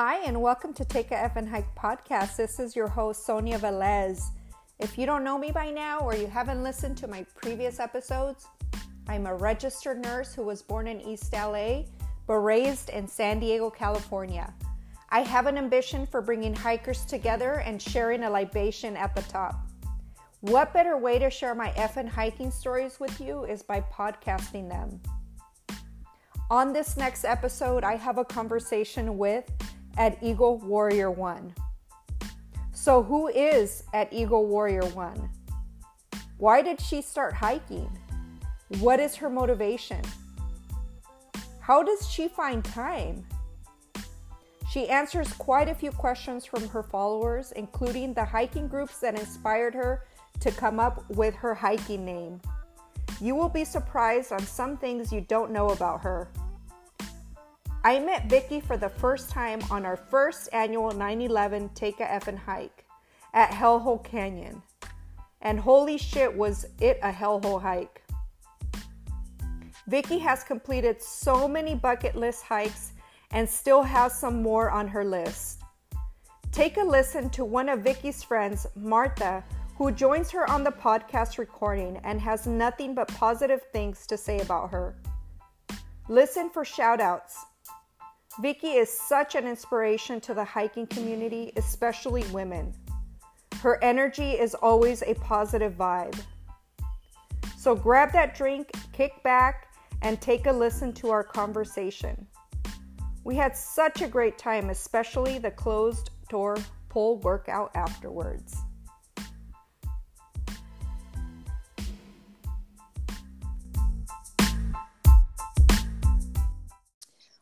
Hi, and welcome to Take a F and Hike podcast. This is your host, Sonia Velez. If you don't know me by now or you haven't listened to my previous episodes, I'm a registered nurse who was born in East LA but raised in San Diego, California. I have an ambition for bringing hikers together and sharing a libation at the top. What better way to share my F and hiking stories with you is by podcasting them. On this next episode, I have a conversation with at Eagle Warrior One. So, who is at Eagle Warrior One? Why did she start hiking? What is her motivation? How does she find time? She answers quite a few questions from her followers, including the hiking groups that inspired her to come up with her hiking name. You will be surprised on some things you don't know about her. I met Vicky for the first time on our first annual 9/11 Take a Effin' Hike at Hellhole Canyon. And holy shit was it a hellhole hike. Vicky has completed so many bucket list hikes and still has some more on her list. Take a listen to one of Vicky's friends, Martha, who joins her on the podcast recording and has nothing but positive things to say about her. Listen for shout outs Vicky is such an inspiration to the hiking community, especially women. Her energy is always a positive vibe. So grab that drink, kick back, and take a listen to our conversation. We had such a great time, especially the closed door pole workout afterwards.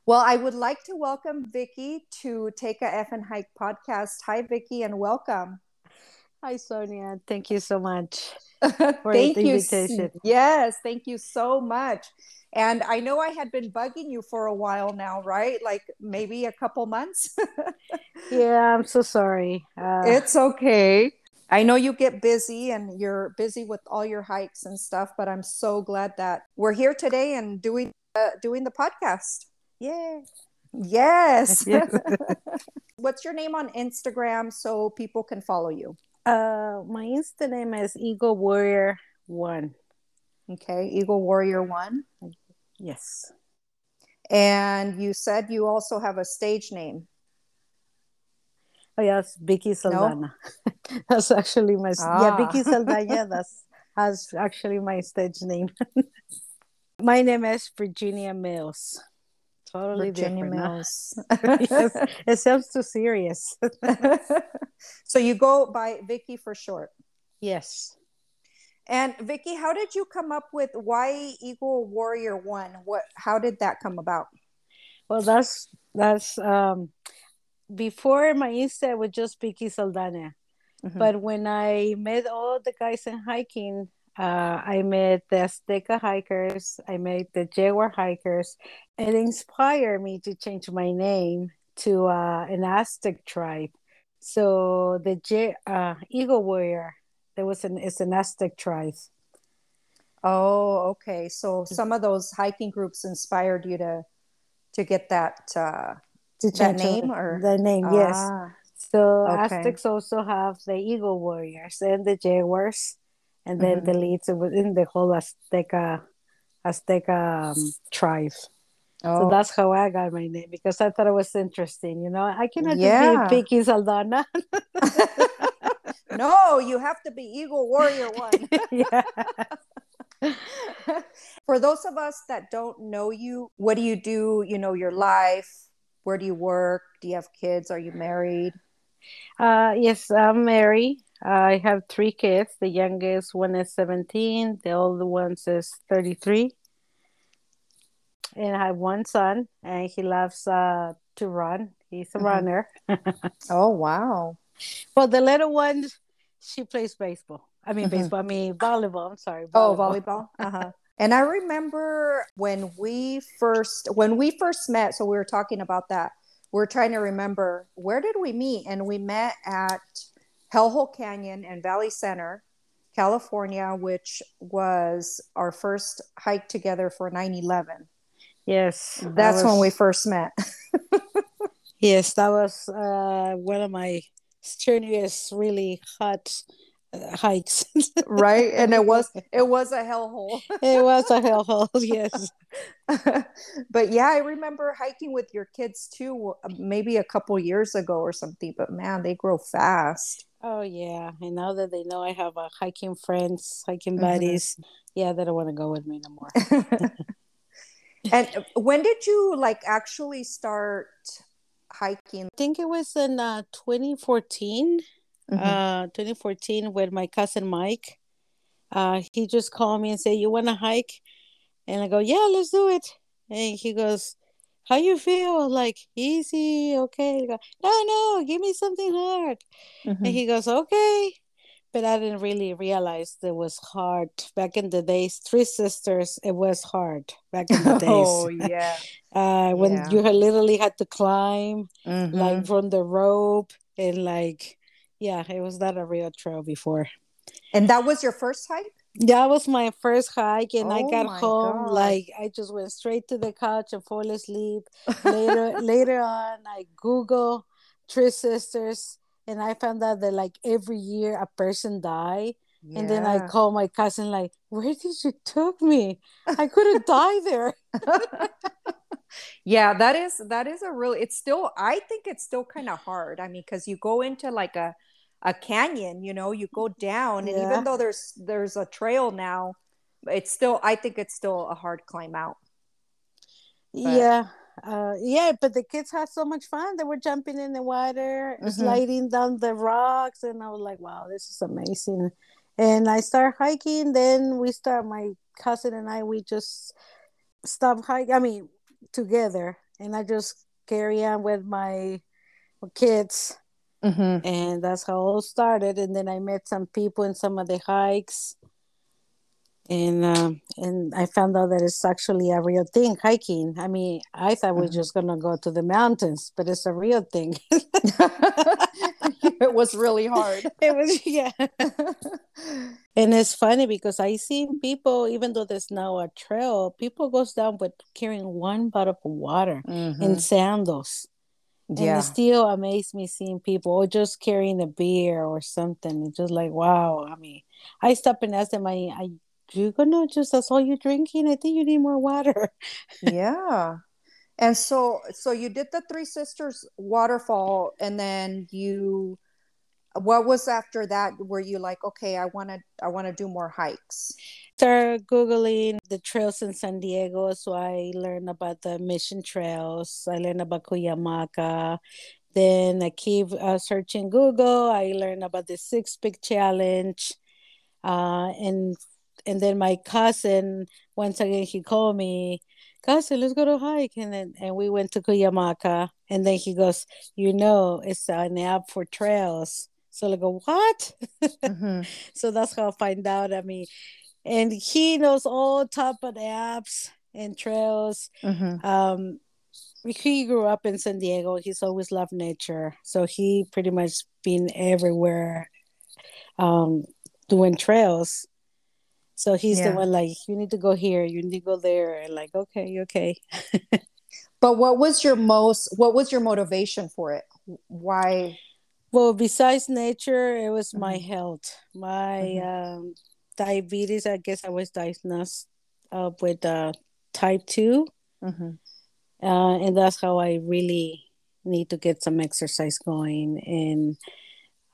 Well, I would like to welcome Vicky to Take a F and Hike podcast. Hi, Vicky, and welcome. Hi, Sonia. Thank you so much for thank the invitation. You. Yes, thank you so much. And I know I had been bugging you for a while now, right? Like maybe a couple months. yeah, I'm so sorry. Uh, it's okay. I know you get busy and you're busy with all your hikes and stuff, but I'm so glad that we're here today and doing uh, doing the podcast. Yeah. Yes. What's your name on Instagram so people can follow you? Uh, my Insta name is Eagle Warrior One. Okay, Eagle Warrior One. Yes. And you said you also have a stage name. Oh yes, Vicky Saldana. No? that's actually my ah. yeah, Vicky Saldana. That's that's actually my stage name. my name is Virginia Mills totally Virginia different. Mills. yes, it sounds too serious. so you go by Vicky for short. Yes. And Vicky, how did you come up with why Eagle Warrior One? What? How did that come about? Well, that's that's um, before my Insta was just Vicky Saldana, mm-hmm. but when I met all the guys in hiking, uh, I met the Azteca hikers, I met the Jaguar hikers. It inspired me to change my name to uh, an Aztec tribe. So the J- uh, Eagle Warrior, there was an it's an Aztec tribe. Oh, okay. So some of those hiking groups inspired you to to get that uh, to that name or the name, ah, yes. So okay. Aztecs also have the Eagle Warriors and the Jaguars and then mm-hmm. the leads within the whole Azteca Azteca um, tribe. Oh. So that's how I got my name because I thought it was interesting. You know, I cannot yeah. just be Vicky Saldana. no, you have to be Eagle Warrior One. yeah. For those of us that don't know you, what do you do? You know, your life. Where do you work? Do you have kids? Are you married? Uh, yes, I'm married. I have three kids. The youngest one is 17, the older one is 33. And I have one son, and he loves uh, to run. He's a mm-hmm. runner. oh, wow. Well, the little one, she plays baseball. I mean, mm-hmm. baseball, I mean, volleyball. I'm sorry. Oh, volleyball. Oh, volleyball. Uh-huh. and I remember when we first when we first met, so we were talking about that. We are trying to remember where did we meet? And we met at Hellhole Canyon and Valley Center, California, which was our first hike together for 9 11. Yes. That's was... when we first met. Yes, that was uh, one of my strenuous, really hot uh, hikes. right, and it was it was a hellhole. it was a hellhole. Yes. but yeah, I remember hiking with your kids too, maybe a couple years ago or something. But man, they grow fast. Oh yeah, and now that they know I have a hiking friends, hiking buddies, mm-hmm. yeah, they don't want to go with me no more. and when did you like actually start hiking? I think it was in uh, 2014. Mm-hmm. Uh, 2014 with my cousin Mike. Uh, he just called me and said, "You want to hike?" And I go, "Yeah, let's do it." And he goes, "How you feel? Like easy? Okay?" Go, "No, no, give me something hard." Mm-hmm. And he goes, "Okay." but I didn't really realize it was hard back in the days. Three Sisters, it was hard back in the days. oh yeah, uh, when yeah. you literally had to climb mm-hmm. like from the rope and like, yeah, it was not a real trail before. And that was your first hike. That was my first hike, and oh I got home God. like I just went straight to the couch and fall asleep. Later, later on, I Google Three Sisters and I found out that like every year a person die. Yeah. And then I call my cousin like, "Where did you took me? I could have died there." yeah, that is that is a real. It's still. I think it's still kind of hard. I mean, because you go into like a a canyon, you know, you go down, and yeah. even though there's there's a trail now, it's still. I think it's still a hard climb out. But, yeah, uh, yeah, but the kids had so much fun. They were jumping in the water, mm-hmm. sliding down the rocks, and I was like, "Wow, this is amazing!" And I start hiking. Then we start. My cousin and I, we just stop hiking. I mean, together, and I just carry on with my kids, mm-hmm. and that's how it all started. And then I met some people in some of the hikes and um, and I found out that it's actually a real thing hiking. I mean, I thought we are mm-hmm. just gonna go to the mountains, but it's a real thing. it was really hard. It was yeah. and it's funny because I see people, even though there's now a trail, people goes down with carrying one bottle of water mm-hmm. and sandals. Yeah. And it still amazed me seeing people or just carrying a beer or something. It's just like wow. I mean, I stop and ask them, I, I you're gonna just that's all you're drinking. I think you need more water. yeah. And so so you did the Three Sisters waterfall and then you what was after that were you like okay i want to i want to do more hikes start googling the trails in san diego so i learned about the mission trails. I learned about cuyamaca then i keep uh, searching google. I learned about the six peak challenge uh, and and then my cousin once again he called me cousin let's go to hike. And then and we went to Cuyamaca and then he goes you know it's an app for trails. So I go what? Mm-hmm. so that's how I find out I mean and he knows all top of the apps and trails mm-hmm. um he grew up in San Diego he's always loved nature so he pretty much been everywhere um doing trails so he's yeah. the one like, you need to go here, you need to go there, and like, okay, okay. but what was your most what was your motivation for it? Why? Well, besides nature, it was mm-hmm. my health. My mm-hmm. um, diabetes, I guess I was diagnosed uh, with uh, type 2 mm-hmm. uh, and that's how I really need to get some exercise going and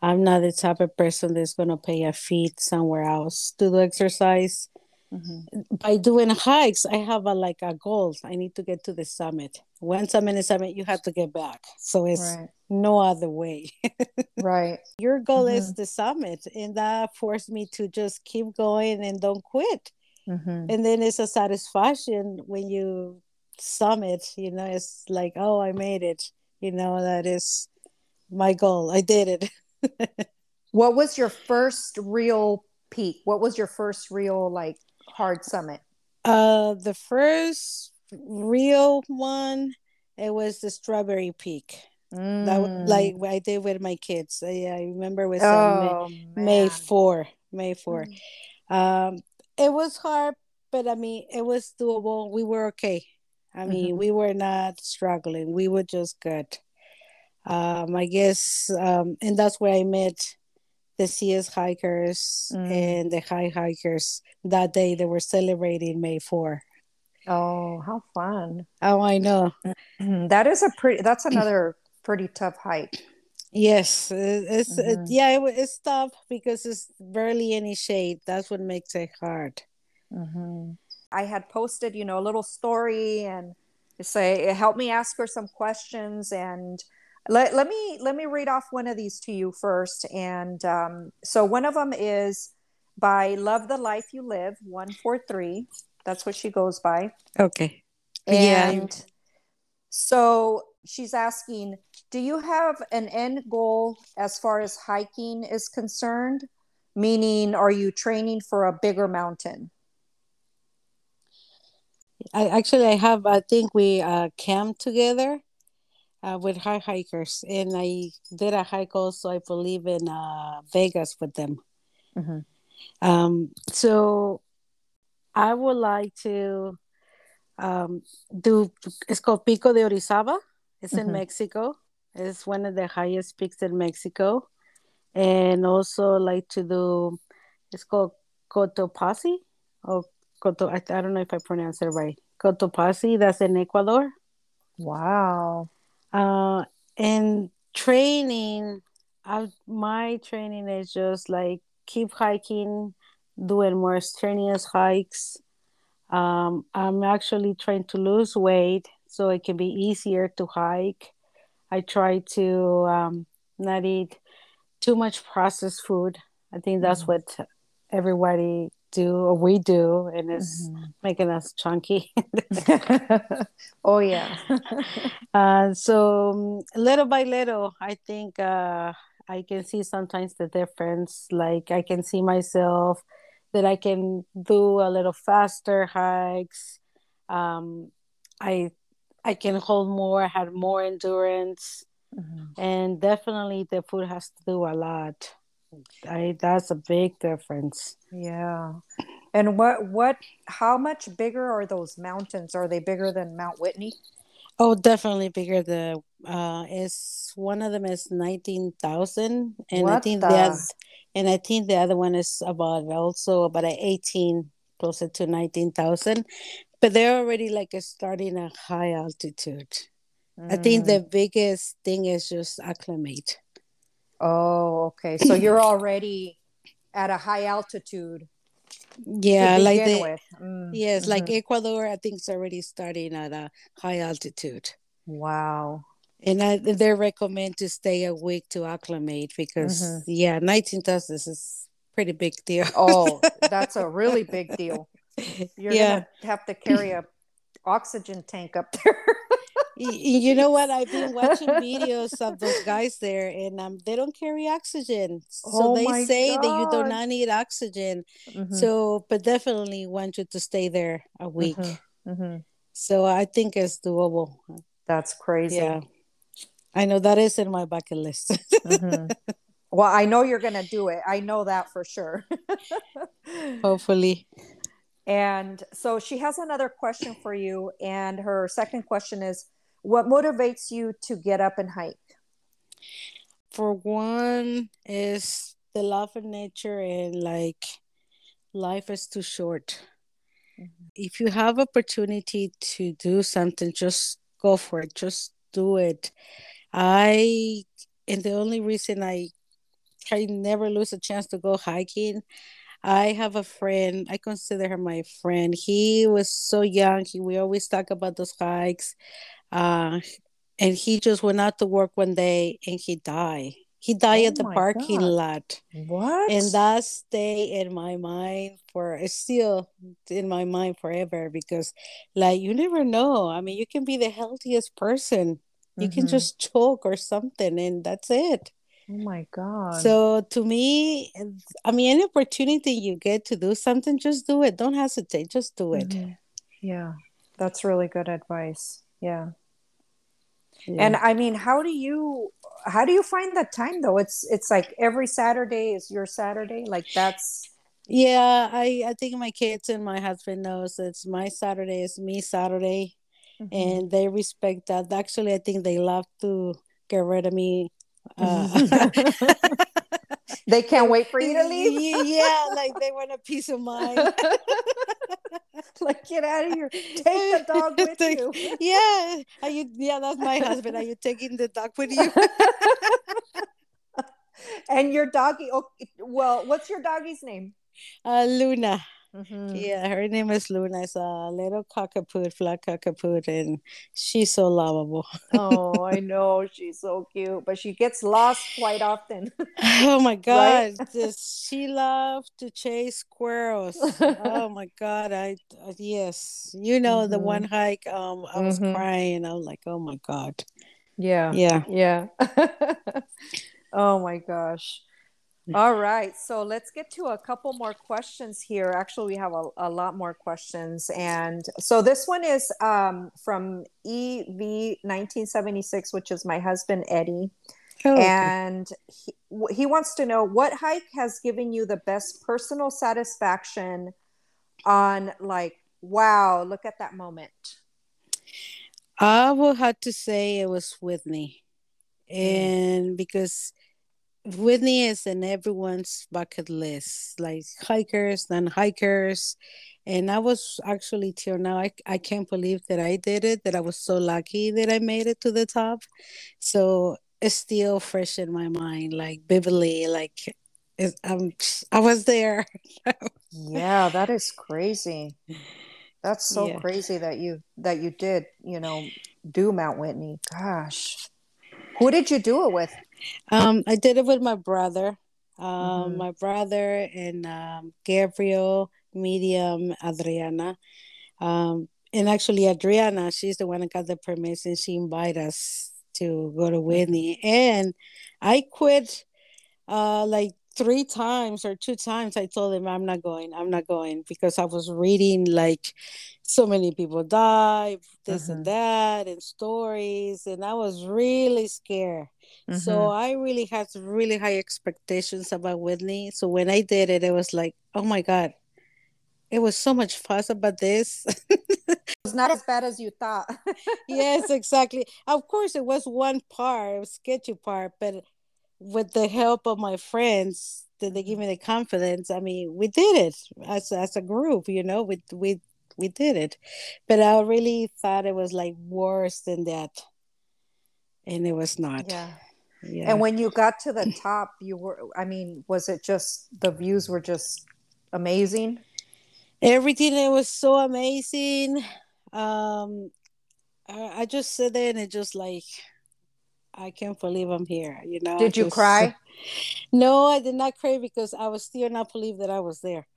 I'm not the type of person that's going to pay a fee somewhere else to do exercise. Mm-hmm. By doing hikes, I have a like a goal. I need to get to the summit. Once I'm in the summit, you have to get back. So it's right. no other way. right. Your goal mm-hmm. is the summit, and that forced me to just keep going and don't quit. Mm-hmm. And then it's a satisfaction when you summit. You know, it's like, oh, I made it. You know, that is my goal. I did it. what was your first real peak? What was your first real like hard summit? Uh, the first real one, it was the Strawberry Peak. Mm. That like I did with my kids. I, I remember with oh, May, May, four, May four. Mm. Um, it was hard, but I mean, it was doable. We were okay. I mean, mm-hmm. we were not struggling. We were just good. um, I guess, um, and that's where I met the CS hikers mm. and the high hikers that day. They were celebrating May 4. Oh, how fun! Oh, I know. that is a pretty. That's another pretty tough hike. Yes, it's mm-hmm. it, yeah, it, it's tough because it's barely any shade. That's what makes it hard. Mm-hmm. I had posted, you know, a little story and say, help me ask her some questions and let, let me let me read off one of these to you first and um, so one of them is by love the life you live 143 that's what she goes by okay and yeah. so she's asking do you have an end goal as far as hiking is concerned meaning are you training for a bigger mountain I actually I have I think we uh, camped together uh, with high hikers, and I did a hike also I believe in uh, Vegas with them. Mm-hmm. Um, so I would like to um, do. It's called Pico de Orizaba. It's mm-hmm. in Mexico. It's one of the highest peaks in Mexico, and also like to do. It's called Cotopaxi or Coto, I, I don't know if I pronounce it right. Cotopaxi, that's in Ecuador. Wow. Uh, and training, I, my training is just like keep hiking, doing more strenuous hikes. Um, I'm actually trying to lose weight so it can be easier to hike. I try to um, not eat too much processed food. I think that's mm-hmm. what everybody do or we do and it's mm-hmm. making us chunky oh yeah uh, so um, little by little i think uh, i can see sometimes the difference like i can see myself that i can do a little faster hikes um, i i can hold more have more endurance mm-hmm. and definitely the food has to do a lot I that's a big difference. Yeah. And what what how much bigger are those mountains? Are they bigger than Mount Whitney? Oh, definitely bigger. The uh is one of them is nineteen thousand and what I think the? that's and I think the other one is about also about eighteen closer to nineteen thousand. But they're already like starting a high altitude. Mm. I think the mm. biggest thing is just acclimate. Oh, okay. So you're already at a high altitude. Yeah, like the, mm, yes, mm-hmm. like Ecuador, I think it's already starting at a high altitude. Wow. And I, they recommend to stay a week to acclimate because mm-hmm. yeah, 19,000 is pretty big deal. oh, that's a really big deal. You're yeah. gonna have to carry a oxygen tank up there you know what? I've been watching videos of those guys there, and um, they don't carry oxygen. So oh they say God. that you do not need oxygen. Mm-hmm. So, but definitely want you to stay there a week. Mm-hmm. Mm-hmm. So I think it's doable. That's crazy. Yeah, I know that is in my bucket list. Mm-hmm. well, I know you're gonna do it. I know that for sure. Hopefully. And so she has another question for you. And her second question is what motivates you to get up and hike? For one, is the love of nature and like life is too short. Mm-hmm. If you have opportunity to do something, just go for it. Just do it. I and the only reason I I never lose a chance to go hiking. I have a friend. I consider her my friend. He was so young. He, we always talk about those hikes. Uh, and he just went out to work one day and he died. He died oh at the parking God. lot. What? And that stay in my mind for it's still in my mind forever because like you never know. I mean, you can be the healthiest person. You mm-hmm. can just choke or something and that's it. Oh my God. So to me, I mean, any opportunity you get to do something, just do it. Don't hesitate. Just do it. Mm-hmm. Yeah. That's really good advice. Yeah yeah. and i mean how do you how do you find that time though it's it's like every saturday is your saturday like that's yeah i i think my kids and my husband knows it's my saturday it's me saturday mm-hmm. and they respect that actually i think they love to get rid of me. Uh, they can't wait for you to leave. yeah, like they want a peace of mind. like get out of here. Take the dog with you. Yeah, are you? Yeah, that's my husband. Are you taking the dog with you? and your doggy. Oh, well, what's your doggy's name? Uh, Luna. Mm-hmm. Yeah, her name is Luna. It's a little cockapoo, flat cockapoo, and she's so lovable. oh, I know she's so cute, but she gets lost quite often. oh my god, right? Does she loves to chase squirrels? oh my god, I uh, yes, you know mm-hmm. the one hike. Um, I was mm-hmm. crying. I was like, oh my god. Yeah, yeah, yeah. oh my gosh. All right. So let's get to a couple more questions here. Actually, we have a, a lot more questions. And so this one is um, from EV1976, which is my husband, Eddie. Oh, and he, he wants to know what hike has given you the best personal satisfaction on, like, wow, look at that moment? I will have to say it was Whitney. Mm. And because Whitney is in everyone's bucket list, like hikers, non hikers. And I was actually till now, I, I can't believe that I did it, that I was so lucky that I made it to the top. So it's still fresh in my mind, like vividly, like it, um, I was there. yeah, that is crazy. That's so yeah. crazy that you that you did, you know, do Mount Whitney. Gosh. Who did you do it with? Um, I did it with my brother. Um, mm-hmm. my brother and um, Gabriel, Medium, Adriana. Um, and actually, Adriana, she's the one that got the permission. She invited us to go to mm-hmm. Whitney. And I quit uh, like three times or two times i told him i'm not going i'm not going because i was reading like so many people die this and mm-hmm. that and stories and i was really scared. Mm-hmm. so i really had really high expectations about whitney. So when i did it it was like oh my god it was so much fuss about this. It's not as bad as you thought. Yes exactly. Of course it was one part it was sketchy part but with the help of my friends that they give me the confidence i mean we did it as, as a group you know we, we we did it. But i really thought it was like worse than that. And it was not. Yeah. Yeah. And when you got to the top you were i mean was it just the views were just amazing? Everything it was so amazing. Um I, I just sit there and it just like I can't believe I'm here. You know. Did you just, cry? No, I did not cry because I was still not believe that I was there.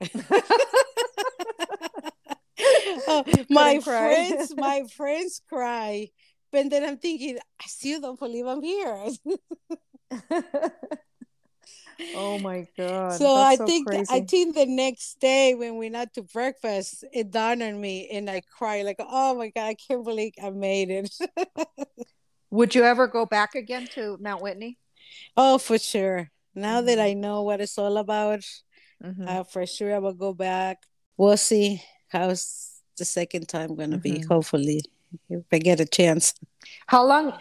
my friends, my friends cry, but then I'm thinking, I still don't believe I'm here. oh my god! So I so think crazy. I think the next day when we went to breakfast, it dawned on me, and I cried like, "Oh my god, I can't believe I made it." Would you ever go back again to Mount Whitney? Oh, for sure. Now mm-hmm. that I know what it's all about, mm-hmm. uh, for sure I will go back. We'll see how's the second time going to mm-hmm. be. Hopefully, if I get a chance. How long?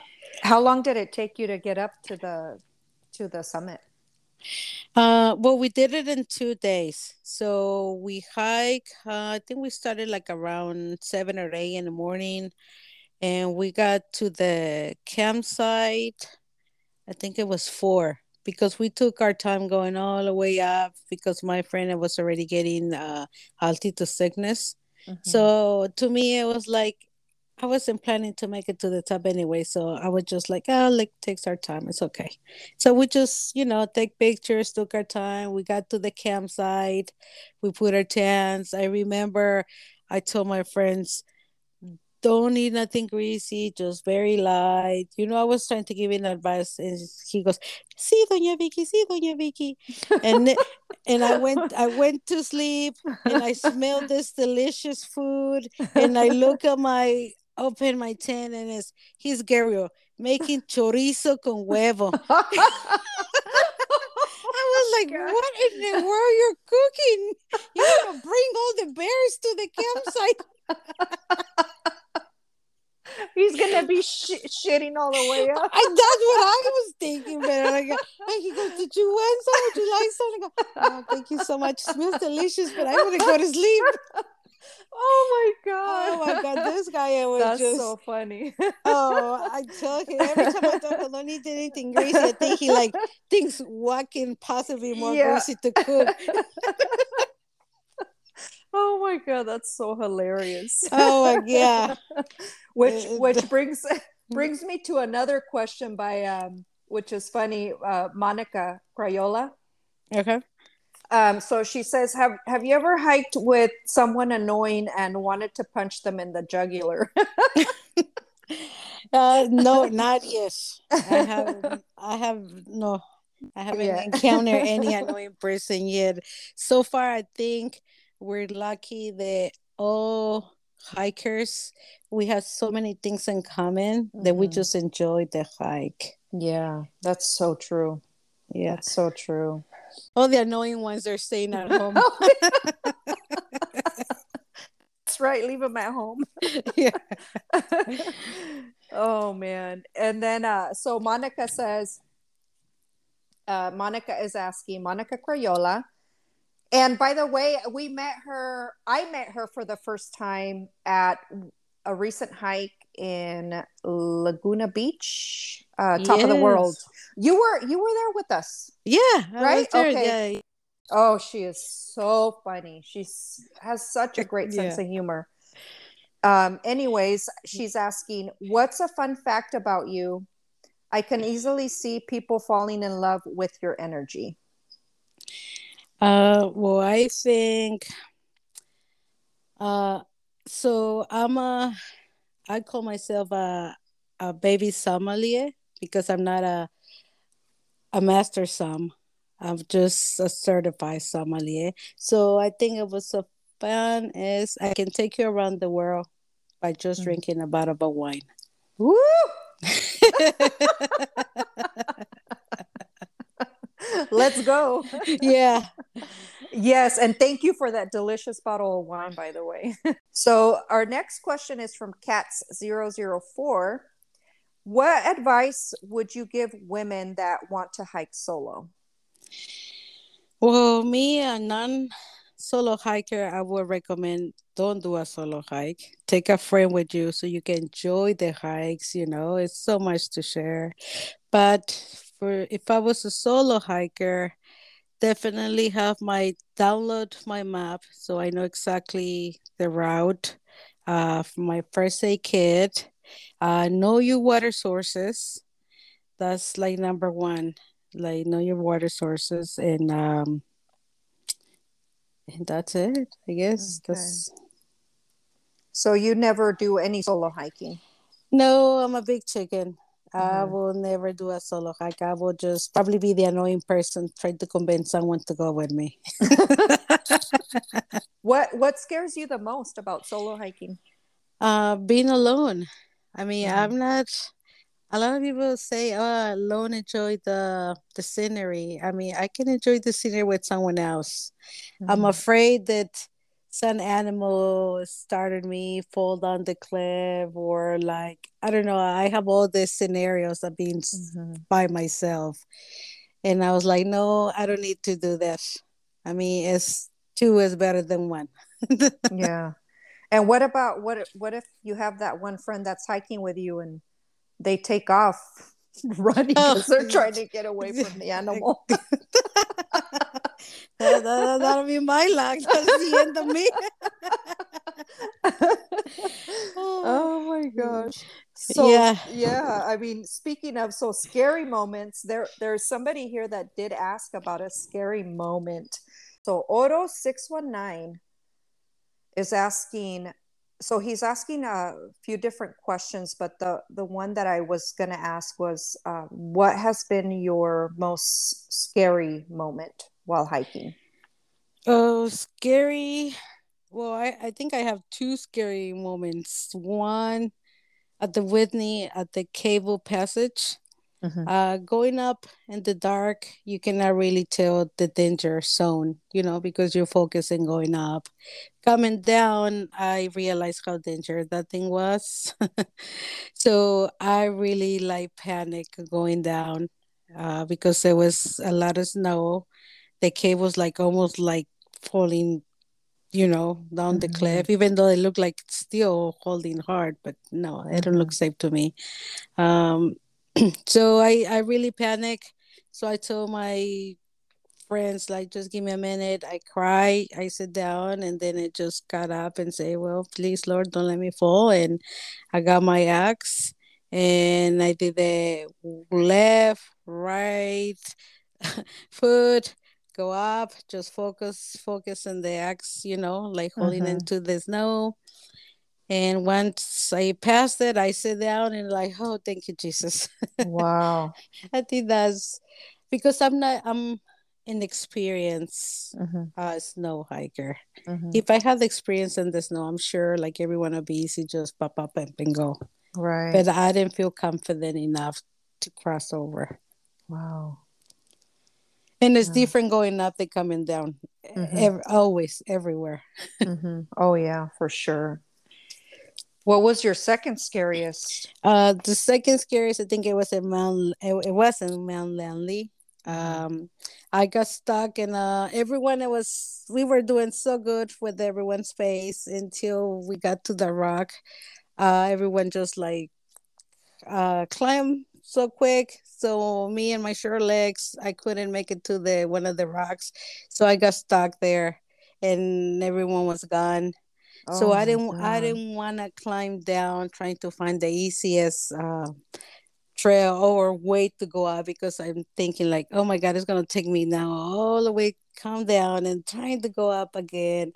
How long did it take you to get up to the to the summit? Uh, well, we did it in two days. So we hike. Uh, I think we started like around seven or eight in the morning and we got to the campsite i think it was four because we took our time going all the way up because my friend was already getting uh, altitude sickness. Mm-hmm. so to me it was like i wasn't planning to make it to the top anyway so i was just like oh like takes our time it's okay. So we just you know take pictures took our time we got to the campsite we put our tents. I remember i told my friends don't eat nothing greasy, just very light. You know, I was trying to give him advice, and he goes, "See, Doña Vicky, see, Doña Vicky," and and I went, I went to sleep, and I smelled this delicious food, and I look at my open my tent, and it's he's Gabriel making chorizo con huevo. I was like, what in the world you're cooking? You're gonna bring all the bears to the campsite. He's gonna be sh- shitting all the way up. I, that's what I was thinking, but like, and he goes, "Did you want some? Would you like some?" I go, "Oh, thank you so much. It smells delicious, but I want to go to sleep." Oh my god! Oh my god, this guy was That's just so funny. Oh, I tell him every time I talk, don't need anything greasy. I think he like thinks what can possibly more Yeah. greasy to cook. Oh my god, that's so hilarious. Oh yeah. which which brings brings me to another question by um which is funny uh monica crayola Okay. um so she says have have you ever hiked with someone annoying and wanted to punch them in the jugular Uh, no, not yet. I have. I have no. I haven't Yeah. encountered any annoying person yet. So far, I think we're lucky that all hikers we have so many things in common that we Mhm. just enjoy the hike. yeah that's so true Yeah. that's so true All the annoying ones are staying at home. that's right leave them at home yeah. oh man and then uh so monica says uh monica is asking monica crayola and by the way we met her i met her for the first time at a recent hike in laguna beach uh top of the world you were you were there with us Yeah. Right? Okay. Yeah. Oh, she is so funny. She has such a great sense Yeah. of humor. Um, anyways, she's asking, what's a fun fact about you? I can easily see people falling in love with your energy. Uh, well, I think. Uh, so I'm a. I call myself a a baby sommelier because I'm not a a master som. I'm just a certified sommelier. So I think it was so fun is I can take you around the world by just Mhm. drinking a bottle of wine. Woo! Let's go. yeah. Yes, and thank you for that delicious bottle of wine, by the way. so, our next question is from Cats004. What advice would you give women that want to hike solo? Well, me, a non solo hiker, I would recommend don't do a solo hike. Take a friend with you so you can enjoy the hikes. You know, it's so much to share. But for if I was a solo hiker, definitely have my download my map so I know exactly the route. Uh, for my first aid kit, uh, know your water sources. That's like number one like know your water sources and um and that's it i guess Okay. that's So, you never do any solo hiking? no i'm a big chicken i Mhm. will never do a solo hike i will just probably be the annoying person trying to convince someone to go with me What What scares you the most about solo hiking? uh being alone i mean Mhm. i'm not a lot of people say oh alone enjoy the the scenery i mean i can enjoy the scenery with someone else I'm Mhm. afraid that some animal started me fall down the cliff or like I don't know. I have all these scenarios of being Mhm. by myself, and I was like, no, I don't need to do that. I mean, it's two is better than one. Yeah. And what about what? What if you have that one friend that's hiking with you and they take off running because they're trying to get away from the animal? That, that, that'll be my luck. That's the end of me. oh my gosh. So Yeah. yeah, I mean, speaking of so scary moments, there there's somebody here that did ask about a scary moment. So Oro 619 is asking so he's asking a few different questions, but the the one that I was going to ask was um, what has been your most scary moment while hiking? Oh, scary. Well, I, I think I have two scary moments. One at the Whitney at the cable passage. Mm-hmm. Uh, going up in the dark, you cannot really tell the danger zone, you know, because you're focusing going up. Coming down, I realized how dangerous that thing was. so I really like panic going down uh, because there was a lot of snow. The cave was like almost like falling you know, down mm-hmm. the cliff, even though it looked like it's still holding hard, but no, it don't look mm-hmm. safe to me. Um, so I, I really panic. So I told my friends, like, just give me a minute. I cry, I sit down, and then it just got up and say, well, please, Lord, don't let me fall. And I got my axe and I did the left, right, foot, go up, just focus, focus on the axe, you know, like holding mm-hmm. into the snow. And once I passed it, I sit down and like, oh, thank you, Jesus. Wow. I think that's because I'm not I'm inexperienced mm-hmm. uh, snow hiker. Mm-hmm. If I had the experience in the snow, I'm sure like everyone would be easy, just pop up and go. Right. But I didn't feel confident enough to cross over. Wow and it's yeah. different going up than coming down mm-hmm. Every, always everywhere mm-hmm. oh yeah for sure what was your second scariest uh the second scariest i think it was in mount it, it was in mount langley mm-hmm. um i got stuck and uh everyone it was we were doing so good with everyone's face until we got to the rock uh everyone just like uh climb so quick. So me and my short legs, I couldn't make it to the one of the rocks. So I got stuck there and everyone was gone. Oh so I didn't God. I didn't want to climb down trying to find the easiest uh, trail or way to go up because I'm thinking like, oh my God, it's gonna take me now all the way come down and trying to go up again.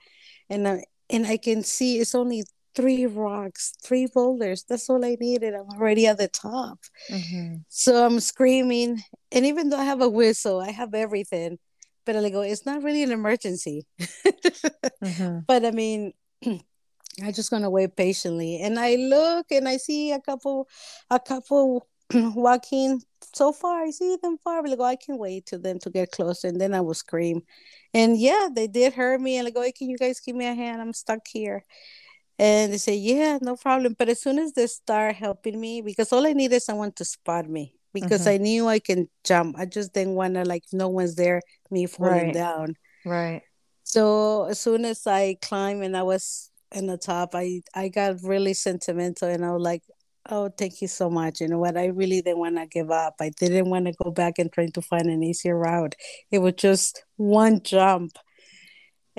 And I and I can see it's only three rocks, three boulders. That's all I needed. I'm already at the top. Mm-hmm. So I'm screaming. And even though I have a whistle, I have everything. But I go, it's not really an emergency. mm-hmm. But I mean, I just gonna wait patiently. And I look and I see a couple, a couple walking so far. I see them far. But I go, I can wait to them to get closer. And then I will scream. And yeah, they did hurt me. And I go, hey, can you guys give me a hand? I'm stuck here. And they say, yeah, no problem. But as soon as they start helping me, because all I need is someone to spot me because mm-hmm. I knew I can jump. I just didn't want to, like, no one's there, me falling right. down. Right. So as soon as I climbed and I was in the top, I, I got really sentimental and I was like, oh, thank you so much. You know what? I really didn't want to give up. I didn't want to go back and try to find an easier route. It was just one jump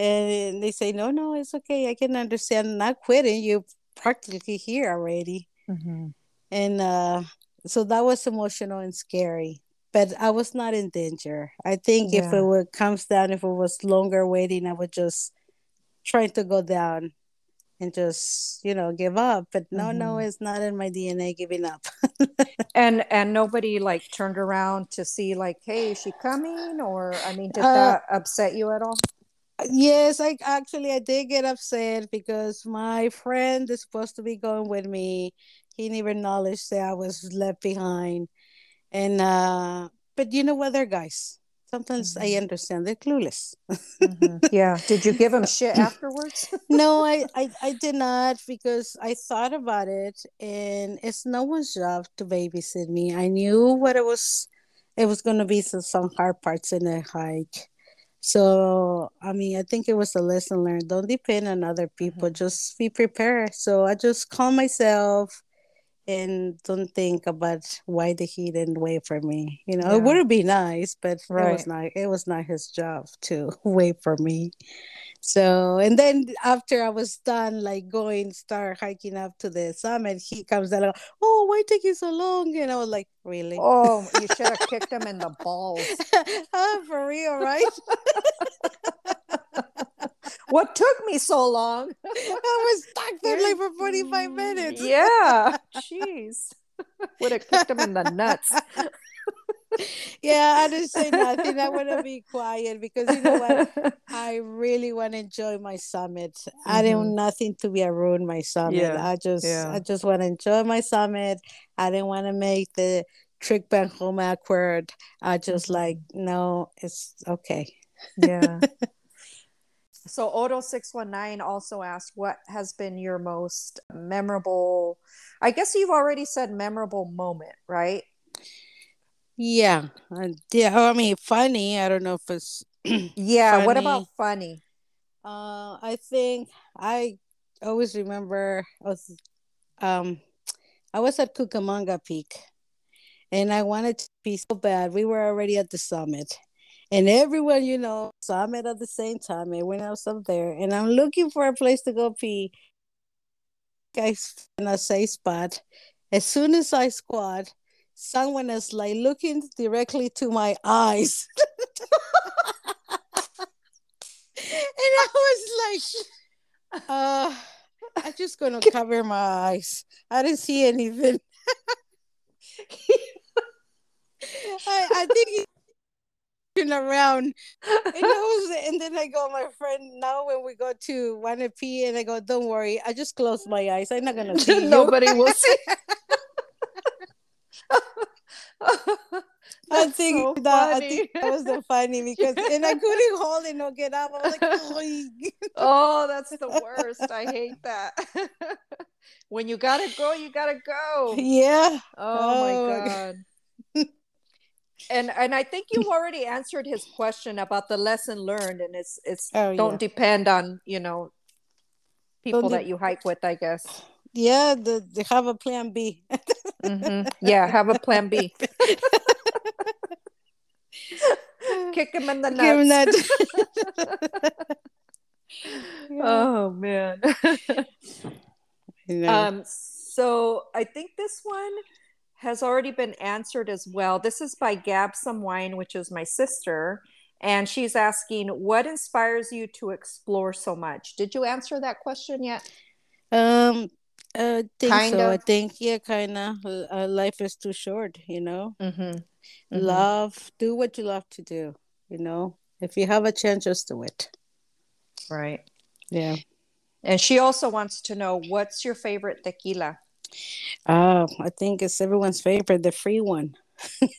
and they say no no it's okay. I can understand. Not quitting. You're practically here already. Mm-hmm. and uh, so that was emotional and scary but i was not in danger. I think yeah. if it would comes down if it was longer waiting i would just try to go down and just you know give up. But no mm-hmm. no it's not in my dna giving up. And and nobody like turned around to see like hey is she coming? Or i mean did uh, that upset you at all Yes, I actually I did get upset because my friend is supposed to be going with me. He never acknowledged that I was left behind. And uh but you know what they're guys. Sometimes mm-hmm. I understand they're clueless. mm-hmm. Yeah. Did you give them shit afterwards? no, I, I I did not because I thought about it and it's no one's job to babysit me. I knew what it was it was gonna be some, some hard parts in the hike so, I mean, I think it was a lesson learned. Don't depend on other people, mm-hmm. just be prepared. So, I just calm myself and don't think about why the he didn't wait for me. You know, yeah. it would be nice, but right. it was not it was not his job to wait for me. So, and then after I was done, like going, start hiking up to the summit, he comes down, like, oh, why take you so long? And I was like, really? Oh, you should have kicked him in the balls. oh, for real, right? what took me so long? I was stuck there like for 45 minutes. Yeah. Jeez. Would have kicked him in the nuts yeah, I didn't say nothing. I want to be quiet because you know what? I really want to enjoy my summit. Mm-hmm. I didn't want nothing to be a ruin my summit. Yeah. I just yeah. I just want to enjoy my summit. I didn't want to make the trip back home awkward. I just mm-hmm. like, no, it's okay. Yeah. so Odo six one nine also asked, "What has been your most memorable?" I guess you've already said memorable moment, right? Yeah, uh, yeah. I mean, funny. I don't know if it's. yeah. Funny. What about funny? Uh, I think I always remember I was, um, I was at Cucamonga Peak, and I wanted to be so bad. We were already at the summit, and everyone, you know, summit at the same time. I went out up there, and I'm looking for a place to go pee. Guys, in a safe spot. As soon as I squat, someone is like looking directly to my eyes. and I was like, uh, I'm just gonna cover my eyes. I didn't see anything. I, I think he's around and was and then I go, my friend, now when we go to wanna pee and I go, Don't worry, I just close my eyes. I'm not gonna see Nobody will see. I think so that I think that was so funny because and I couldn't hold it no get up. I was like, oh, that's the worst. I hate that. when you gotta go, you gotta go. Yeah. Oh, oh. my god. and and I think you already answered his question about the lesson learned, and it's it's oh, don't yeah. depend on you know people don't that you hike with. I guess. Yeah, the, they have a plan B. mm-hmm. Yeah, have a plan B. Kick him in the nuts. oh man. um, so I think this one has already been answered as well. This is by Gab Some Wine, which is my sister. And she's asking, what inspires you to explore so much? Did you answer that question yet? Um, I think kind so. Of? I think yeah, kind of. Uh, life is too short, you know. Mm-hmm. Mm-hmm. Love, do what you love to do. You know, if you have a chance, just do it. Right. Yeah. And she also wants to know what's your favorite tequila. Oh, I think it's everyone's favorite, the free one.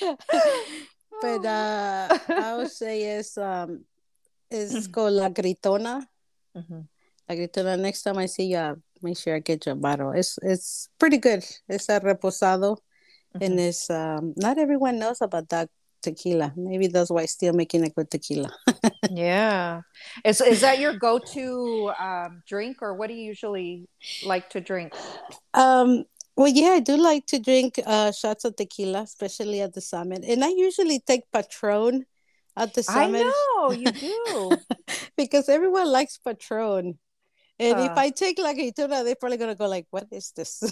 but uh, I would say it's um, it's called La Gritona. Mm-hmm. La Gritona. Next time I see you, I'll make sure I get your bottle. It's it's pretty good. It's a reposado, mm-hmm. and it's um, not everyone knows about that tequila. Maybe that's why still making a good tequila. yeah, is is that your go to um, drink, or what do you usually like to drink? Um, well, yeah, I do like to drink uh, shots of tequila, especially at the summit, and I usually take Patron at the summit. I know you do because everyone likes Patron. And uh, if I take La Gritona, they're probably gonna go like, "What is this?"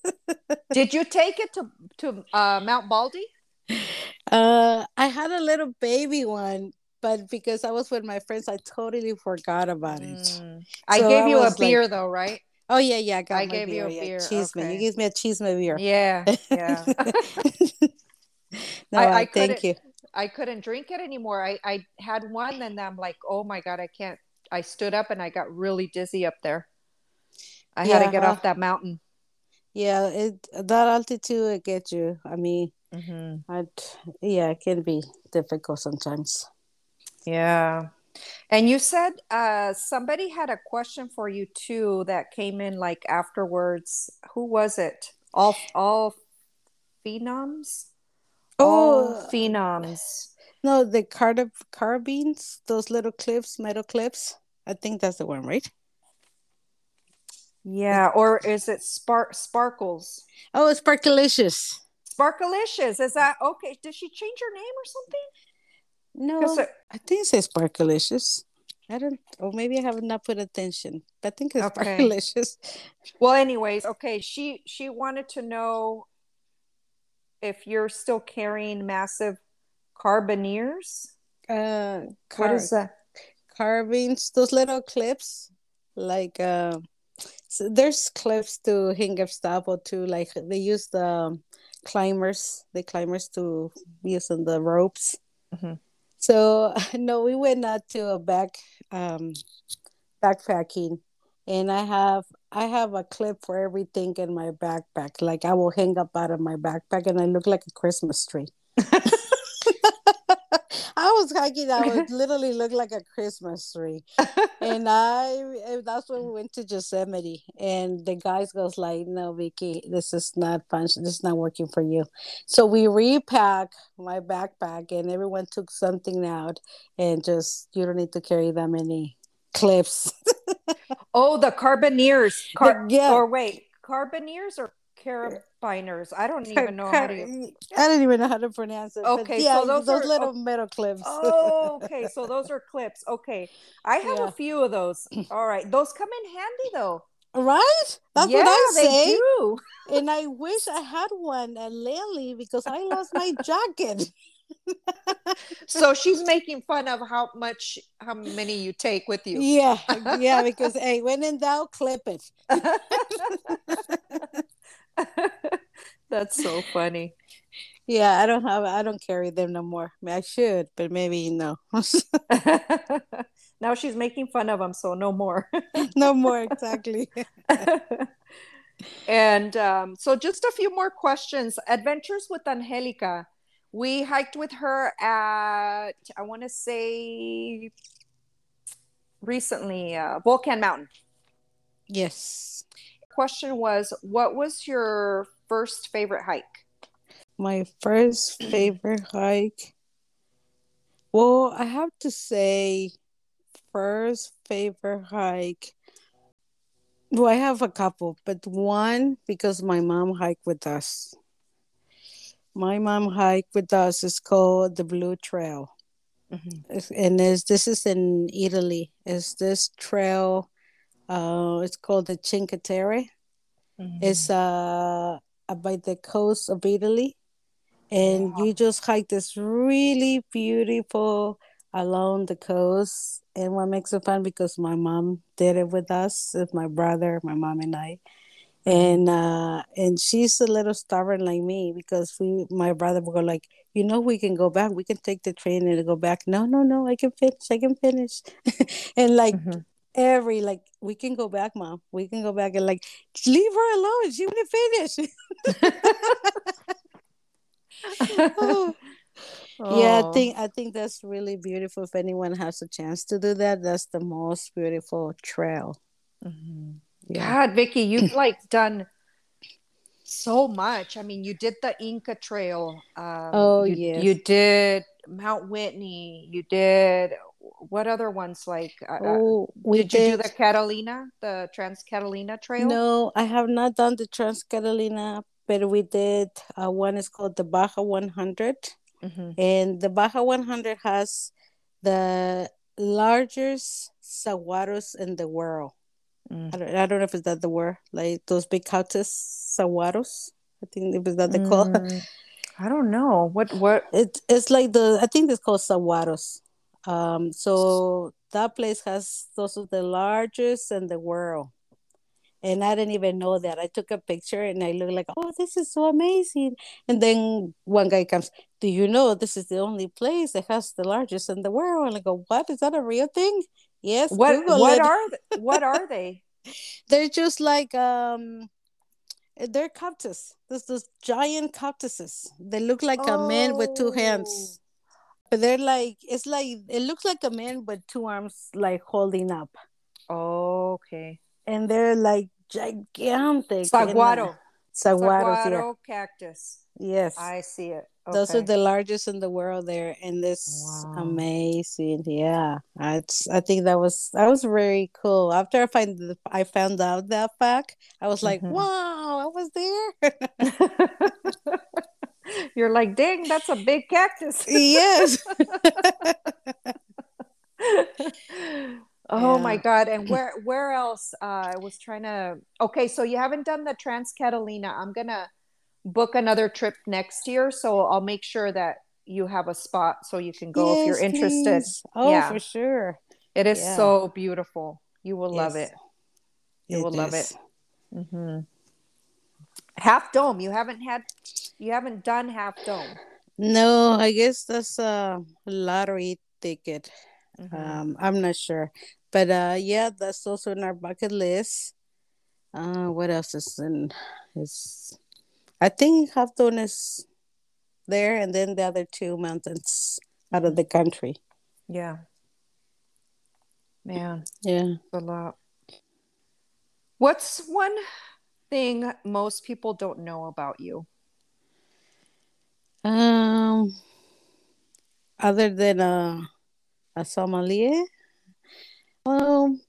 did you take it to to uh, Mount Baldy? Uh, I had a little baby one, but because I was with my friends, I totally forgot about it. Mm. I gave you a beer like, though, right? Oh yeah, yeah. I, I gave beer, you a beer. Cheese okay. You gave me a cheese beer. Yeah, yeah. no, I, I thank you. I couldn't drink it anymore. I, I had one and I'm like, oh my God, I can't. I stood up and I got really dizzy up there. I yeah, had to get off that mountain. Yeah, it that altitude it gets you. I mean, mm-hmm. I'd, yeah, it can be difficult sometimes. Yeah. And you said uh, somebody had a question for you too that came in like afterwards. Who was it? All all phenoms? Oh, phenoms. No, the card carbines, those little clips, metal clips. I think that's the one, right? Yeah, or is it spark sparkles? Oh, it's Sparkalicious. Sparkalicious. Is that okay? Did she change her name or something? No, it, I think it says Sparkalicious. I don't, or maybe I have not put attention. But I think it's okay. Sparkalicious. Well, anyways, okay. She she wanted to know if you're still carrying massive carbineers. Uh, car- what is that? Carvings, those little clips, like uh, so there's clips to hang up stuff or to like they use the climbers, the climbers to use on the ropes. Mm-hmm. So no, we went out to a back um, backpacking, and I have I have a clip for everything in my backpack. Like I will hang up out of my backpack, and I look like a Christmas tree. I was hiking. I would literally look like a Christmas tree, and I eh, that's when we went to Yosemite, and the guys goes like, "No, Vicky, this is not fun. This is not working for you." So we repack my backpack, and everyone took something out, and just you don't need to carry that many clips. oh, the carbineers. Car- yeah. Or wait, carbineers or carabiners. I don't even know how to. I don't even know how to pronounce it. Okay, yeah, so those, those are, little oh, metal clips. oh, okay. So those are clips. Okay, I have yeah. a few of those. All right, those come in handy though. Right? That's yeah, what I say. Do. And I wish I had one at Lily because I lost my jacket. so she's making fun of how much how many you take with you yeah yeah because hey when in doubt clip it That's so funny. Yeah, I don't have I don't carry them no more. I, I should, but maybe no. Now she's making fun of them, so no more. no more, exactly. and um, so just a few more questions. Adventures with Angelica. We hiked with her at I want to say recently uh, Volcan Mountain. Yes question was what was your first favorite hike? My first favorite hike. Well, I have to say, first favorite hike. Well, I have a couple, but one because my mom hiked with us. My mom hiked with us. is called the Blue Trail. Mm-hmm. And is this is in Italy. Is this trail uh, it's called the Cinque Terre. Mm-hmm. It's uh, by the coast of Italy. And wow. you just hike this really beautiful along the coast. And what makes it fun because my mom did it with us, with my brother, my mom and I. And uh, and she's a little stubborn like me because we my brother will go like, you know, we can go back. We can take the train and go back. No, no, no, I can finish. I can finish. and like mm-hmm every like we can go back mom we can go back and like leave her alone she to finish oh. Yeah i think i think that's really beautiful if anyone has a chance to do that that's the most beautiful trail mm-hmm. yeah. god vicky you've like done so much i mean you did the inca trail um, oh you, yes. you did mount whitney you did what other ones like uh, uh oh we did, did you do the catalina the trans catalina trail no i have not done the trans catalina but we did uh, one is called the baja 100 mm-hmm. and the baja 100 has the largest saguaros in the world mm. I, don't, I don't know if it's that the word like those big cactus saguaros i think it was that they mm. call I don't know what what it, it's like the I think it's called saguaros um, so that place has those of the largest in the world. And I didn't even know that. I took a picture and I look like, oh, this is so amazing. And then one guy comes, do you know this is the only place that has the largest in the world? And I go, what? Is that a real thing? Yes. What Google what it. are they? what are they? They're just like um they're cactus. There's those giant cactuses. They look like oh. a man with two hands. But they're like it's like it looks like a man with two arms like holding up. Oh, okay. And they're like gigantic. Saguaro. Saguaro, Saguaro cactus. Yes. I see it. Okay. Those are the largest in the world there, and this wow. amazing. Yeah, I I think that was that was very cool. After I find the, I found out that fact, I was like, mm-hmm. wow, I was there. You're like, dang, that's a big cactus. yes. oh yeah. my god! And where where else? Uh, I was trying to. Okay, so you haven't done the Trans Catalina. I'm gonna book another trip next year, so I'll make sure that you have a spot so you can go yes, if you're interested. Please. Oh, yeah. for sure. It is yeah. so beautiful. You will yes. love it. You it will is. love it. Mm-hmm. Half Dome. You haven't had you haven't done Half Dome. No, I guess that's a lottery ticket. Mm-hmm. Um, I'm not sure, but uh, yeah, that's also in our bucket list. Uh, what else is in? Is I think Half Dome is there, and then the other two mountains out of the country. Yeah. Man. Yeah. A lot. What's one thing most people don't know about you? Um, other than uh, a sommelier, um,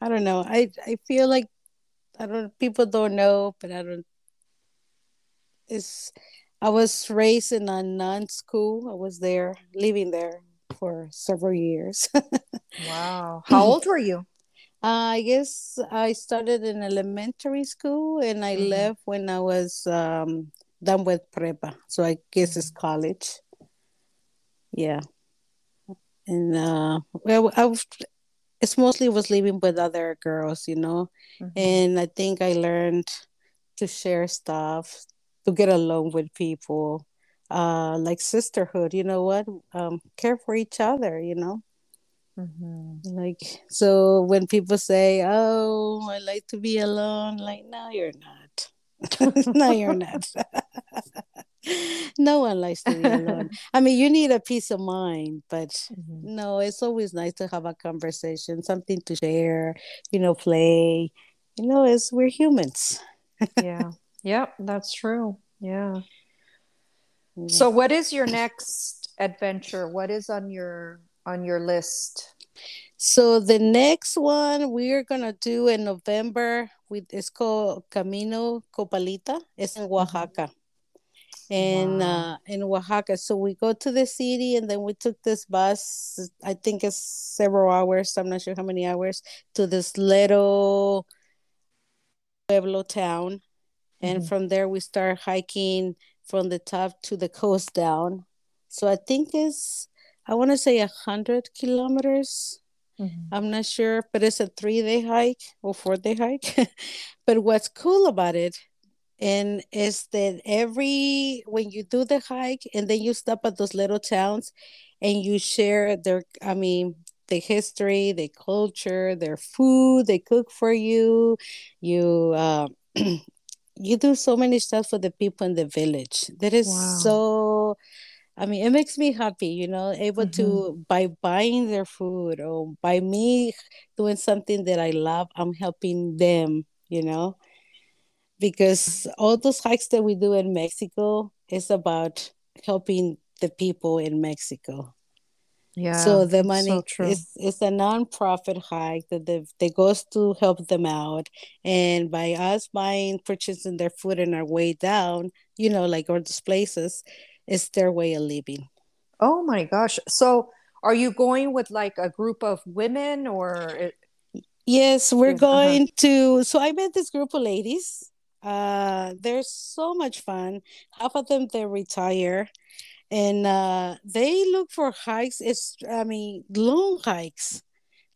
I don't know. I I feel like I don't. People don't know, but I don't. It's. I was raised in a non school. I was there, living there for several years. wow. How old were you? Uh, I guess I started in elementary school and I mm-hmm. left when I was um, done with prepa. So I guess it's college. Yeah. And uh, well, I was, it's mostly was living with other girls, you know. Mm-hmm. And I think I learned to share stuff, to get along with people, uh, like sisterhood. You know what? Um, care for each other. You know. Mm-hmm. Like so, when people say, "Oh, I like to be alone," like, no, you're not. no, you're not. no one likes to be alone. I mean, you need a peace of mind, but mm-hmm. no, it's always nice to have a conversation, something to share. You know, play. You know, as we're humans. yeah. Yep, that's true. Yeah. So what is your next adventure? What is on your on your list? So the next one we're gonna do in November with it's called Camino Copalita. It's in Oaxaca. And wow. uh, in Oaxaca. So we go to the city and then we took this bus, I think it's several hours, I'm not sure how many hours, to this little Pueblo town. And mm-hmm. from there we start hiking from the top to the coast down. So I think it's I want to say a hundred kilometers. Mm-hmm. I'm not sure, but it's a three day hike or four day hike. but what's cool about it and is that every when you do the hike and then you stop at those little towns and you share their I mean the history, the culture, their food, they cook for you. You uh, you do so many stuff for the people in the village. That is wow. so I mean, it makes me happy, you know, able mm-hmm. to by buying their food or by me doing something that I love, I'm helping them, you know, because all those hikes that we do in Mexico is about helping the people in Mexico. Yeah. So the money so is it's a nonprofit hike that they, they goes to help them out, and by us buying purchasing their food on our way down, you know, like all those places, it's their way of living. Oh my gosh! So are you going with like a group of women or? Yes, we're uh-huh. going uh-huh. to. So I met this group of ladies. Uh, they're so much fun. Half of them they retire and uh, they look for hikes. It's I mean long hikes.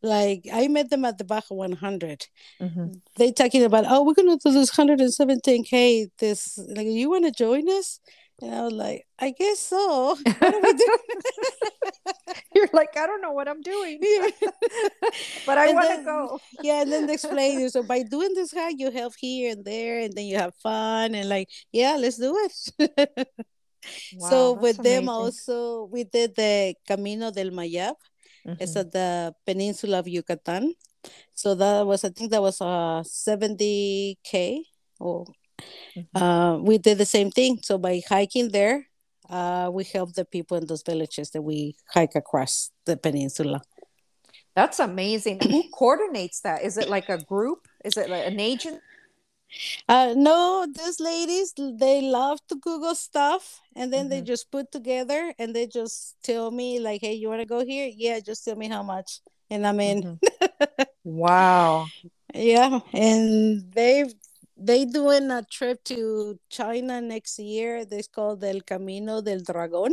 Like I met them at the Baja 100. Mm-hmm. They talking about oh we're gonna do this 117k. This like you want to join us? And I was like, I guess so. You're like, I don't know what I'm doing, but I want to go. yeah, and then they explain you. So by doing this hike, you help here and there, and then you have fun, and like, yeah, let's do it. Wow, so with amazing. them also we did the Camino del Mayab. Mm-hmm. It's at the peninsula of Yucatan. So that was I think that was a uh, 70k or mm-hmm. uh, we did the same thing. So by hiking there, uh, we help the people in those villages that we hike across the peninsula. That's amazing. Who coordinates that? Is it like a group? Is it like an agent? Uh, no, these ladies they love to Google stuff, and then mm-hmm. they just put together and they just tell me like, "Hey, you want to go here? Yeah, just tell me how much, and I'm in." Mm-hmm. wow. Yeah, and they they doing a trip to China next year. It's called El Camino del Dragón,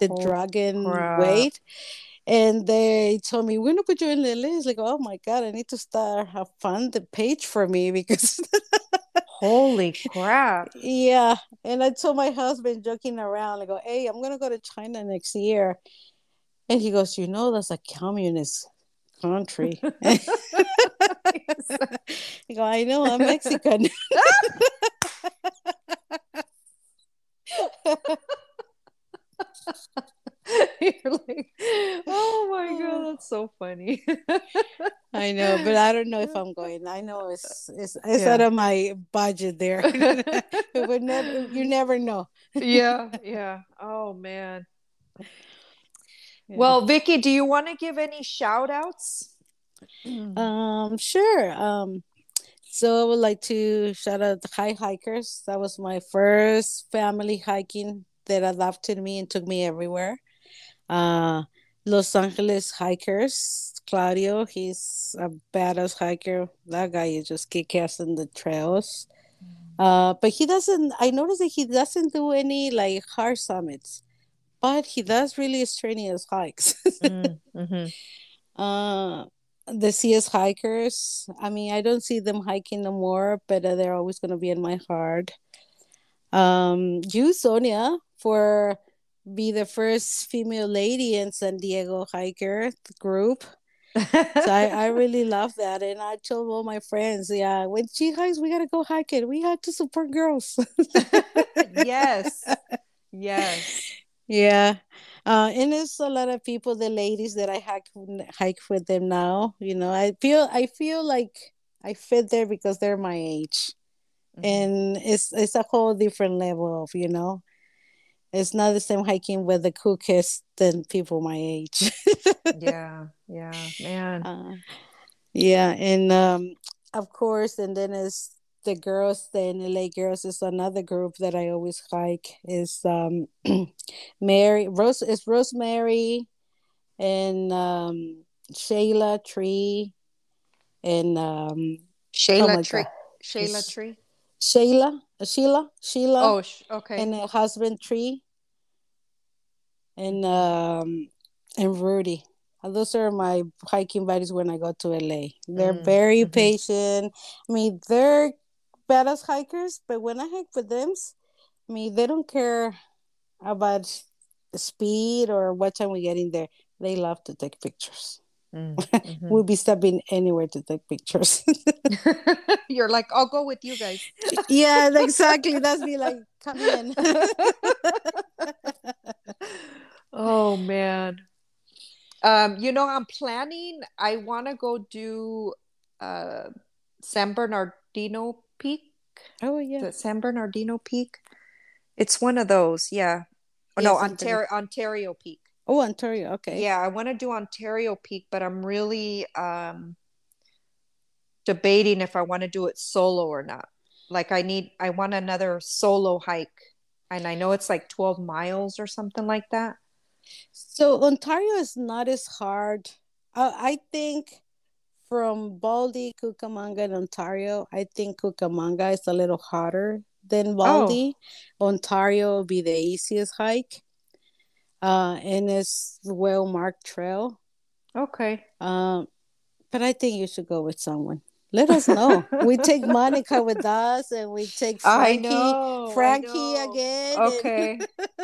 the oh, Dragon crap. Way and they told me we're gonna put you in the list like oh my god i need to start have fun the page for me because holy crap. Yeah. And i told my husband joking around I go, hey i'm gonna go to china next year. And he goes, You know, that's a communist country. I go, I know, I'm Mexican. You're like, oh my god, oh. that's so funny. I know, but I don't know if I'm going. I know it's it's, it's yeah. out of my budget there. it would never you never know. yeah, yeah. Oh man. Yeah. Well, Vicky, do you want to give any shout outs? Um, sure. Um, so I would like to shout out the High Hikers. That was my first family hiking that adopted me and took me everywhere. Uh, Los Angeles Hikers, Claudio, he's a badass hiker. That guy is just kick ass in the trails. Uh, but he doesn't, I noticed that he doesn't do any like hard summits, but he does really strenuous hikes. mm, mm-hmm. uh, the CS hikers, I mean, I don't see them hiking no more, but uh, they're always going to be in my heart. Um, you, Sonia, for be the first female lady in San Diego hiker group. so I, I really love that. And I told all my friends, yeah, when she hikes, we gotta go hiking. We have to support girls. yes. Yes. Yeah. Uh, and it's a lot of people, the ladies that I hike hike with them now. You know, I feel I feel like I fit there because they're my age. Mm-hmm. And it's it's a whole different level of, you know it's not the same hiking with the cookies than people my age. yeah, yeah, man. Uh, yeah, and um, of course, and then it's the girls, the LA girls is another group that I always hike. Is um, Mary Rose is Rosemary and um, Shayla Tree and um, Shayla oh Tree. Shayla Tree. Shayla, Sheila, Sheila. Oh, okay. And her husband Tree and um and Rudy. Those are my hiking buddies when I go to LA. They're mm. very mm-hmm. patient. I mean, they're badass hikers, but when I hike with them, I mean, they don't care about the speed or what time we get in there. They love to take pictures. Mm, mm-hmm. we'll be stopping anywhere to take pictures. You're like, I'll go with you guys. yeah, exactly. That's me like, come in. Oh man. Um, you know, I'm planning. I want to go do uh, San Bernardino Peak. Oh yeah, the San Bernardino Peak. It's one of those. Yeah. Oh, yes, no, Ontario Ontario Peak. Oh, Ontario. Okay. Yeah, I want to do Ontario Peak, but I'm really um, debating if I want to do it solo or not. Like, I need, I want another solo hike, and I know it's like 12 miles or something like that. So Ontario is not as hard. Uh, I think from Baldy, Cucamonga, and Ontario, I think Cucamonga is a little harder than Baldy. Oh. Ontario will be the easiest hike. Uh, and it's well marked trail. Okay. Um, but I think you should go with someone. Let us know. we take Monica with us, and we take Frankie, know, Frankie again. Okay.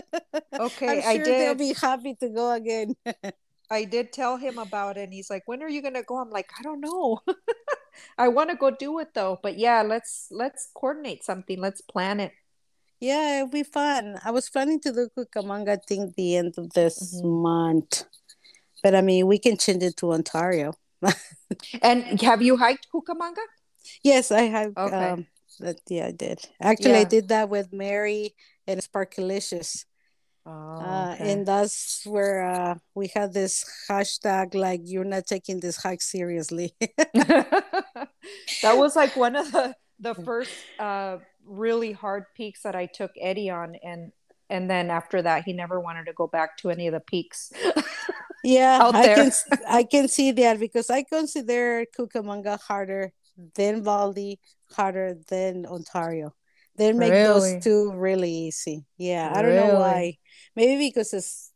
okay. I'm sure I did. They'll be happy to go again. I did tell him about it, and he's like, "When are you gonna go?" I'm like, "I don't know. I want to go do it though, but yeah, let's let's coordinate something. Let's plan it." Yeah, it'll be fun. I was planning to do Cucamonga, I think, the end of this mm-hmm. month, but I mean, we can change it to Ontario. and have you hiked Cucamonga? Yes, I have. Okay. Um, that, yeah, I did. Actually, yeah. I did that with Mary and Sparkalicious. Oh, uh, okay. uh, and that's where uh, we had this hashtag like you're not taking this hike seriously. that was like one of the the first uh, really hard peaks that I took Eddie on, and and then after that, he never wanted to go back to any of the peaks. yeah i can i can see that because i consider cucamonga harder than baldy harder than ontario they make really? those two really easy yeah i don't really? know why maybe because it's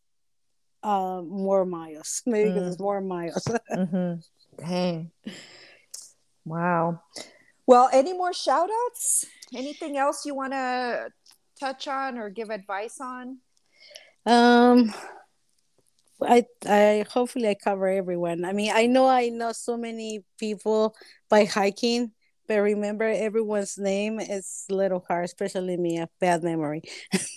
uh, more miles maybe mm. because it's more miles mm-hmm. dang wow well any more shout outs anything else you want to touch on or give advice on um I I hopefully I cover everyone. I mean, I know I know so many people by hiking, but remember everyone's name is a little hard, especially me, a bad memory.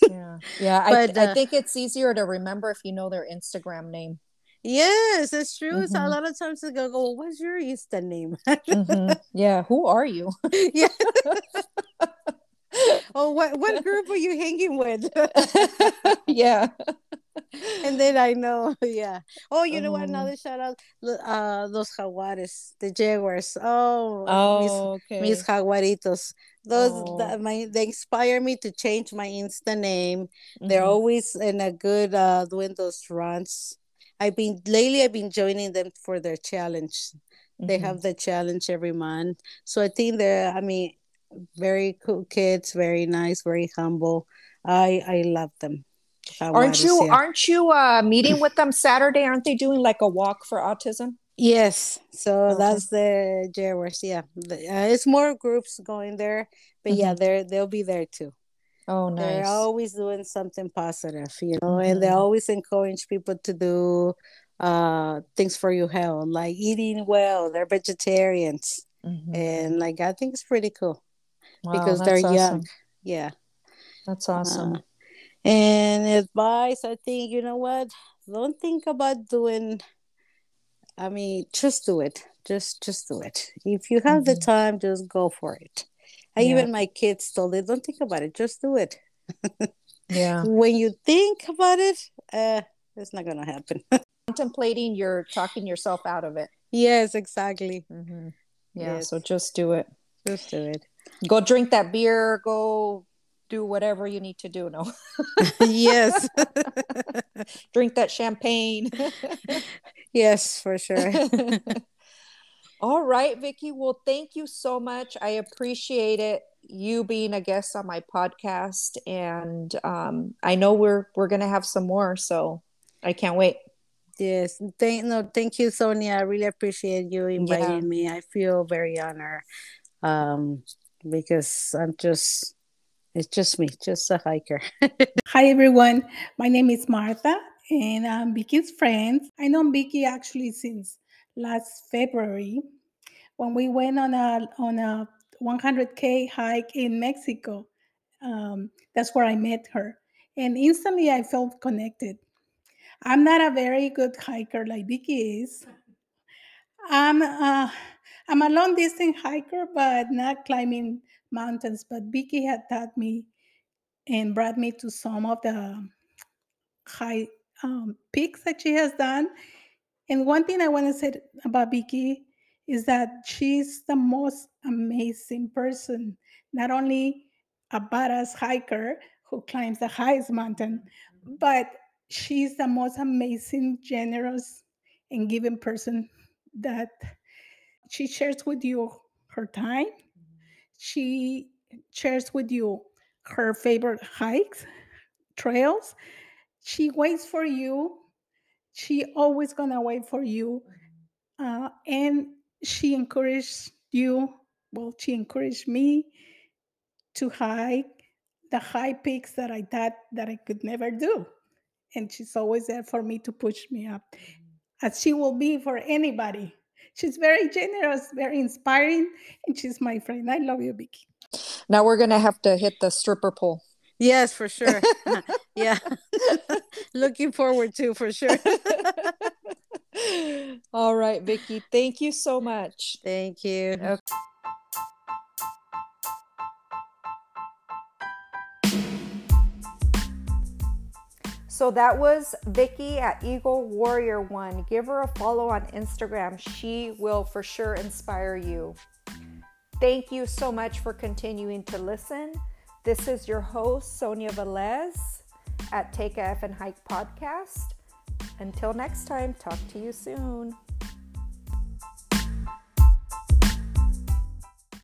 yeah, yeah. but, I, uh, I think it's easier to remember if you know their Instagram name. Yes, it's true. Mm-hmm. So a lot of times they go, go what's your Insta name? mm-hmm. Yeah, who are you? yeah. oh, what what group are you hanging with? yeah. And then I know, yeah. Oh, you know what? Mm-hmm. Another shout out, uh, those jaguares, the jaguars. Oh, oh, mis, okay. mis jaguaritos. Those oh. that my they inspire me to change my Insta name. Mm-hmm. They're always in a good uh doing those runs. I've been lately. I've been joining them for their challenge. Mm-hmm. They have the challenge every month, so I think they're. I mean, very cool kids, very nice, very humble. I I love them. Aren't you aren't you uh meeting with them Saturday? Aren't they doing like a walk for autism? Yes, so okay. that's the Jaguars. Yeah, uh, it's more groups going there, but mm-hmm. yeah, they're they'll be there too. Oh, nice. They're always doing something positive, you know, mm-hmm. and they always encourage people to do uh things for your health, like eating well. They're vegetarians, mm-hmm. and like I think it's pretty cool wow, because they're awesome. young. Yeah, that's awesome. Uh, and advice, I think you know what? Don't think about doing. I mean, just do it. Just just do it. If you have mm-hmm. the time, just go for it. I yeah. even my kids told it, don't think about it, just do it. yeah. When you think about it, uh, it's not gonna happen. Contemplating, you're talking yourself out of it. Yes, exactly. Mm-hmm. Yeah. Yes. So just do it. Just do it. Go drink that beer. Go do whatever you need to do. No. yes. drink that champagne. yes, for sure. All right, Vicky. Well, thank you so much. I appreciate it you being a guest on my podcast, and um, I know we're we're gonna have some more, so I can't wait. Yes, thank no, thank you, Sonia. I really appreciate you inviting yeah. me. I feel very honored um, because I'm just it's just me, just a hiker. Hi everyone, my name is Martha, and I'm Vicky's friend. I know Vicky actually since last February when we went on a on a 100k hike in Mexico. Um, that's where I met her, and instantly I felt connected. I'm not a very good hiker like Vicky is. I'm uh, I'm a long distance hiker, but not climbing mountains. But Vicky had taught me and brought me to some of the high um, peaks that she has done, and one thing I want to say about Vicky is that she's the most amazing person, not only a badass hiker who climbs the highest mountain, but she's the most amazing, generous, and giving person that she shares with you her time. She shares with you her favorite hikes, trails. She waits for you. She always gonna wait for you uh, and she encouraged you well she encouraged me to hike the high peaks that i thought that i could never do and she's always there for me to push me up as she will be for anybody she's very generous very inspiring and she's my friend i love you vicky now we're gonna have to hit the stripper pole Yes, for sure. yeah. Looking forward to for sure. All right, Vicky. Thank you so much. Thank you. Okay. So that was Vicky at Eagle Warrior One. Give her a follow on Instagram. She will for sure inspire you. Thank you so much for continuing to listen. This is your host, Sonia Velez at Take a F and Hike podcast. Until next time, talk to you soon.